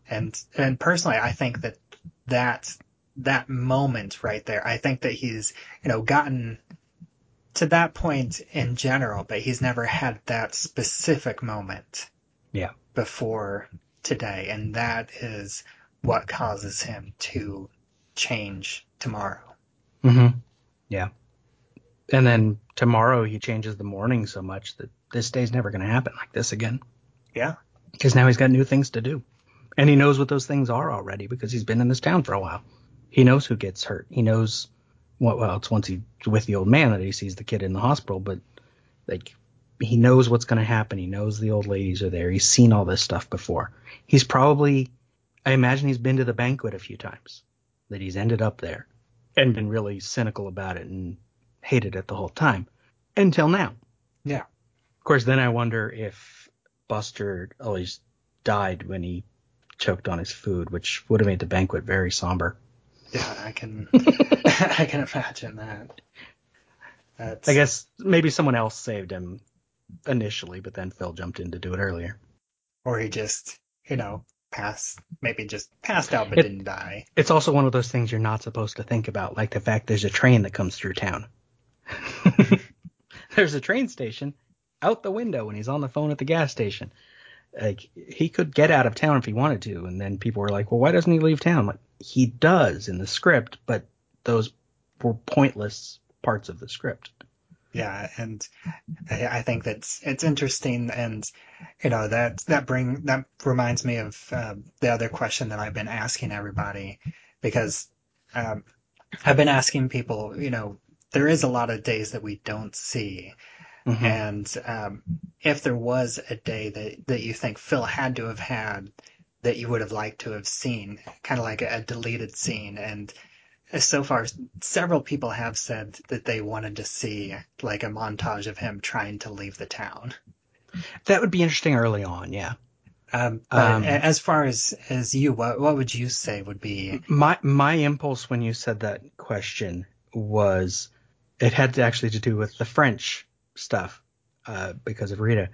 And and personally, I think that that that moment right there, I think that he's you know gotten to that point in general, but he's never had that specific moment. Yeah. Before today, and that is what causes him to change tomorrow. Mm-hmm. Yeah. And then tomorrow he changes the morning so much that this day's never going to happen like this again. Yeah. Because now he's got new things to do. And he knows what those things are already because he's been in this town for a while. He knows who gets hurt. He knows what, well, it's once he's with the old man that he sees the kid in the hospital, but like, he knows what's going to happen. He knows the old ladies are there. He's seen all this stuff before. He's probably, I imagine he's been to the banquet a few times, that he's ended up there and been really cynical about it and hated it the whole time until now. Yeah. Of course, then I wonder if Buster always died when he choked on his food, which would have made the banquet very somber. Yeah, I can I can imagine that. That's, I guess maybe someone else saved him initially, but then Phil jumped in to do it earlier. or he just you know passed maybe just passed out but It- didn't die. It's also one of those things you're not supposed to think about, like the fact there's a train that comes through town. there's a train station out the window when he's on the phone at the gas station. Like he could get out of town if he wanted to, and then people were like, "Well, why doesn't he leave town?" Like he does in the script, but those were pointless parts of the script. Yeah, and I, think that's it's interesting, and you know that that bring that reminds me of uh, the other question that I've been asking everybody because um, I've been asking people, you know, there is a lot of days that we don't see, Mhm. and um, if there was a day that that you think Phil had to have had that you would have liked to have seen, kind of like a, a deleted scene, and so far several people have said that they wanted to see like a montage of him trying to leave the town. That would be interesting early on, yeah. Um, but Um, as far as as you, what what would you say would be? My my impulse when you said that question was it had to actually to do with the French stuff uh, because of Rita.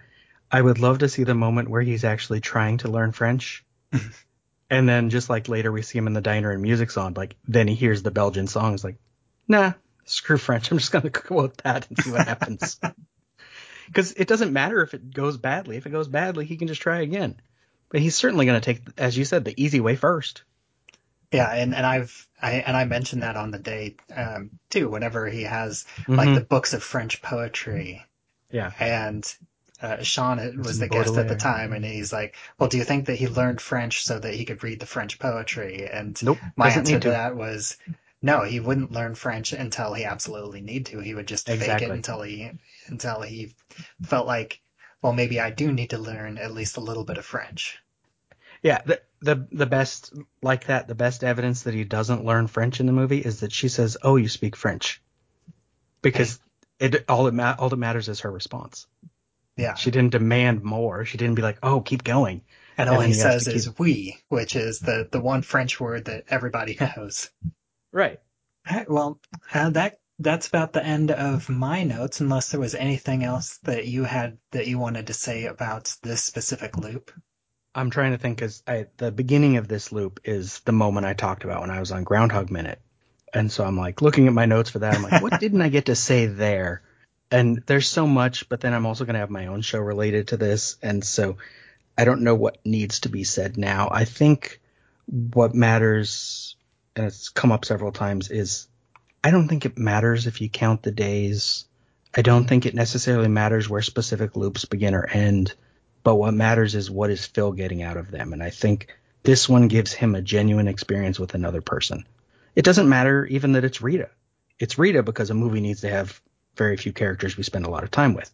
I would love to see the moment where he's actually trying to learn French, and then just like later we see him in the diner and music's on, like then he hears the Belgian song. He's like, nah, screw French. I'm just gonna quote that and see what happens. Because it doesn't matter if it goes badly. If it goes badly, he can just try again. But he's certainly going to take, as you said, the easy way first. Yeah, and, and I've I and I mentioned that on the date um, too. Whenever he has like Mhm. the books of French poetry, Yeah. and uh, Sean was the guest at the time, and he's like, "Well, do you think that he learned French so that he could read the French poetry?" And Nope. my answer to to. that was, "No, he wouldn't learn French until he absolutely need to. He would just fake it until he until he felt like, well, maybe I do need to learn at least a little bit of French." Yeah, the, the the best like that, the best evidence that he doesn't learn French in the movie is that she says, "Oh, you speak French," because it all it ma- all that matters is her response. Yeah, She didn't demand more. She didn't be like, "Oh, keep going." and and all he he says to is "oui," which is the the one French word that everybody knows. Right. All right, well, uh, that that's about the end of my notes, unless there was anything else that you had that you wanted to say about this specific loop. I'm trying to think because the beginning of this loop is the moment I talked about when I was on Groundhog Minute, and so I'm like looking at my notes for that. I'm like, what didn't I get to say there? And there's so much, but then I'm also going to have my own show related to this, and so I don't know what needs to be said now. I think what matters, and it's come up several times, is I don't think it matters if you count the days. I don't think it necessarily matters where specific loops begin or end but what matters is what is Phil getting out of them. And I think this one gives him a genuine experience with another person. It doesn't matter even that it's Rita. It's Rita because a movie needs to have very few characters we spend a lot of time with.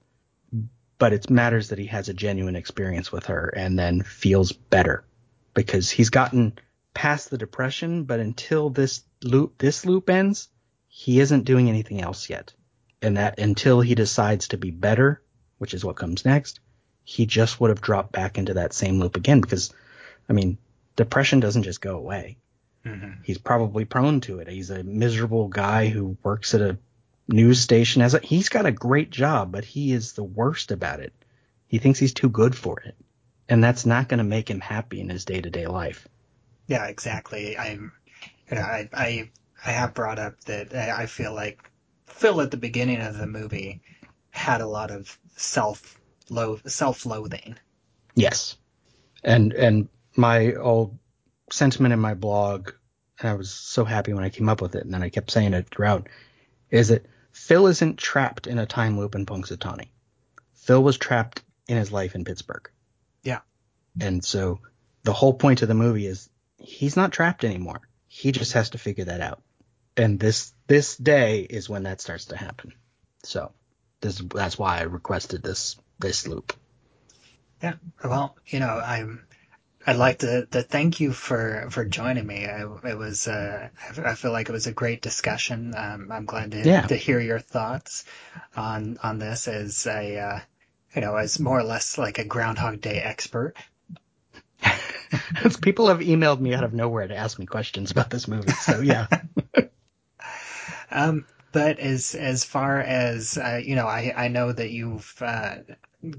But it matters that he has a genuine experience with her and then feels better because he's gotten past the depression, but until this loop this loop ends, he isn't doing anything else yet. And that until he decides to be better, which is what comes next, he just would have dropped back into that same loop again because I mean, depression doesn't just go away. Mm-hmm. He's probably prone to it. He's a miserable guy who works at a news station as a he's got a great job, but he is the worst about it. He thinks he's too good for it. And that's not going to make him happy in his day-to-day life. Yeah, exactly. I'm, you know, I, I, I have brought up that I feel like Phil at the beginning of the movie had a lot of self self-loathing. Yes. And and my old sentiment in my blog, and I was so happy when I came up with it, and then I kept saying it throughout, is that Phil isn't trapped in a time loop in Punxsutawney. Phil was trapped in his life in Pittsburgh. Yeah. And so the whole point of the movie is he's not trapped anymore. He just has to figure that out. And this this day is when that starts to happen. So this that's why I requested this this loop. Yeah. Well, you know, I'm. I'd like to, to thank you for, for joining me. I, it was uh, I feel like it was a great discussion. Um, I'm glad to Yeah. to hear your thoughts on on this as a uh, you know as more or less like a Groundhog Day expert. People have emailed me out of nowhere to ask me questions about this movie. So yeah. Um, but as as far as uh, you know, I I know that you've uh,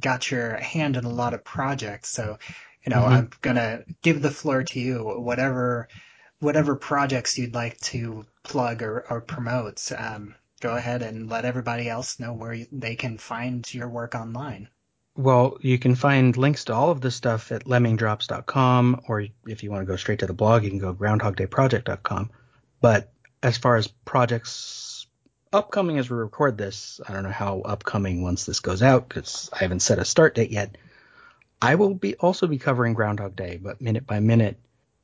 got your hand in a lot of projects, so you know Mhm. I'm gonna give the floor to you. Whatever whatever projects you'd like to plug or, or promote, um, go ahead and let everybody else know where you, they can find your work online. Well, you can find links to all of this stuff at lemmingdrops.com, or if you want to go straight to the blog, you can go groundhogdayproject.com. But as far as projects upcoming as we record this, I don't know how upcoming once this goes out because I haven't set a start date yet. I will be also be covering Groundhog Day, but minute by minute,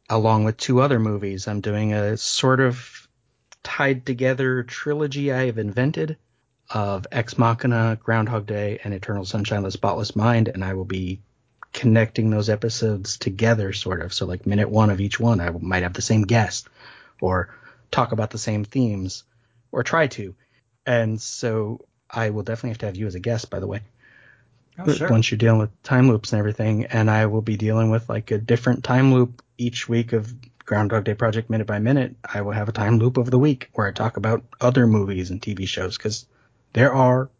along with two other movies. I'm doing a sort of tied together trilogy I have invented of Ex Machina, Groundhog Day, and Eternal Sunshine of the Spotless Mind, and I will be connecting those episodes together, sort of. So, like minute one of each one, I might have the same guest, or talk about the same themes, or try to. And so, I will definitely have to have you as a guest, by the way. Oh, sure. Once you're dealing with time loops and everything, and I will be dealing with like a different time loop each week of Groundhog Day Project minute by minute. I will have a time loop of the week where I talk about other movies and TV shows because there are,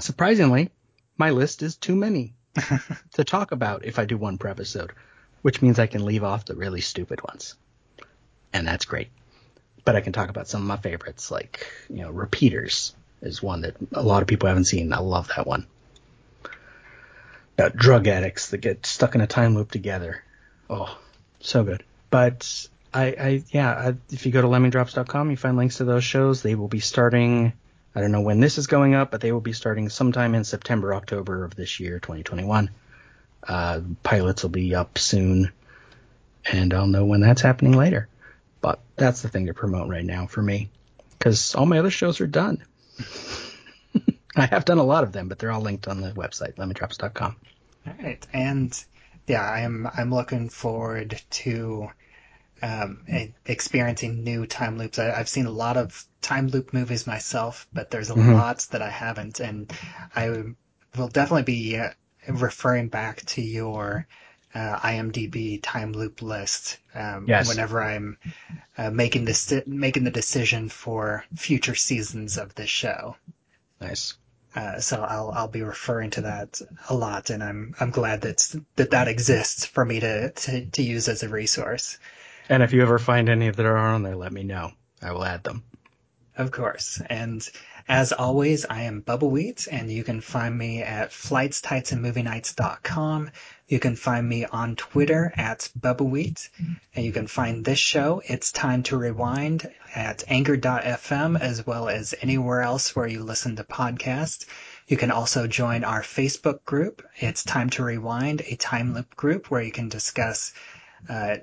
surprisingly, my list is too many to talk about if I do one per episode, which means I can leave off the really stupid ones. And that's great. But I can talk about some of my favorites, like, you know, Repeaters is one that a lot of people haven't seen. I love that one. About drug addicts that get stuck in a time loop together. Oh, so good. But I, I yeah, I, if you go to lemmingdrops.com, you find links to those shows. They will be starting I don't know when this is going up, but they will be starting sometime in September, October of this year, 2021. Uh, pilots will be up soon, and I'll know when that's happening later. But that's the thing to promote right now for me, because all my other shows are done. I have done a lot of them, but they're all linked on the website, lemmingdrops.com. All right, and yeah, I'm I'm looking forward to um, experiencing new time loops. I, have seen a lot of time loop movies myself, but there's a mm-hmm. lots that I haven't, and I will definitely be uh, referring back to your uh, IMDb time loop list um, yes. whenever I'm uh, making this making the decision for future seasons of this show. Nice. Uh, so I'll I'll be referring to that a lot, and I'm I'm glad that that that exists for me to, to, to use as a resource. And if you ever find any that are on there, let me know. I will add them. Of course. And as always, I am Bubbawheat, and you can find me at flightstightsandmovienights.com. You can find me on Twitter at Bubbawheat, and you can find this show, It's Time to Rewind, at Anchor.fm, as well as anywhere else where you listen to podcasts. You can also join our Facebook group, It's Time to Rewind, a time loop group where you can discuss uh,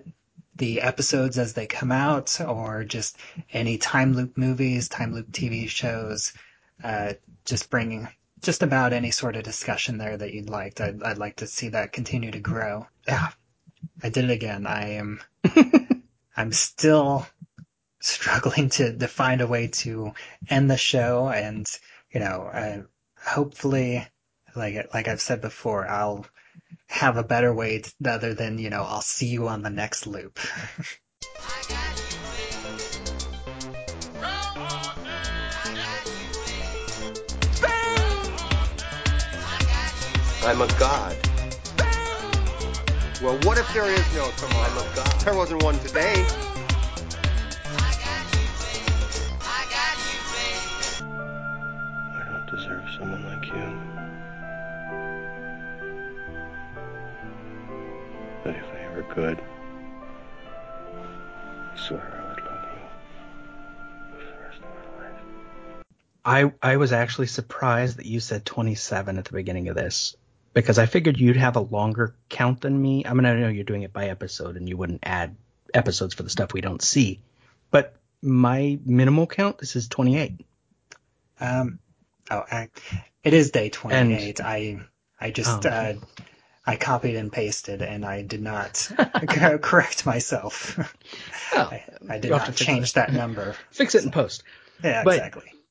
the episodes as they come out, or just any time loop movies, time loop TV shows, uh, just bringing just about any sort of discussion there that you'd like. I'd, I'd like to see that continue to grow. Yeah, I did it again. I am, I'm still struggling to, to find a way to end the show, and you know, uh, hopefully, like like I've said before, I'll have a better way to, other than, you know, I'll see you on the next loop. I'm a god. Well, what if there is no tomorrow? I'm a god. There wasn't one today. Could, I swear I would love you for the rest of my life. I I was actually surprised that you said 27 at the beginning of this because I figured you'd have a longer count than me. I mean, I know you're doing it by episode and you wouldn't add episodes for the stuff we don't see, but my minimal count this is 28. Um, oh, I, it is day 28. And, I I just oh, okay. uh, I copied and pasted, and I did not correct myself. Oh, I, I, did not change that number. Fix it in post. Yeah, but exactly.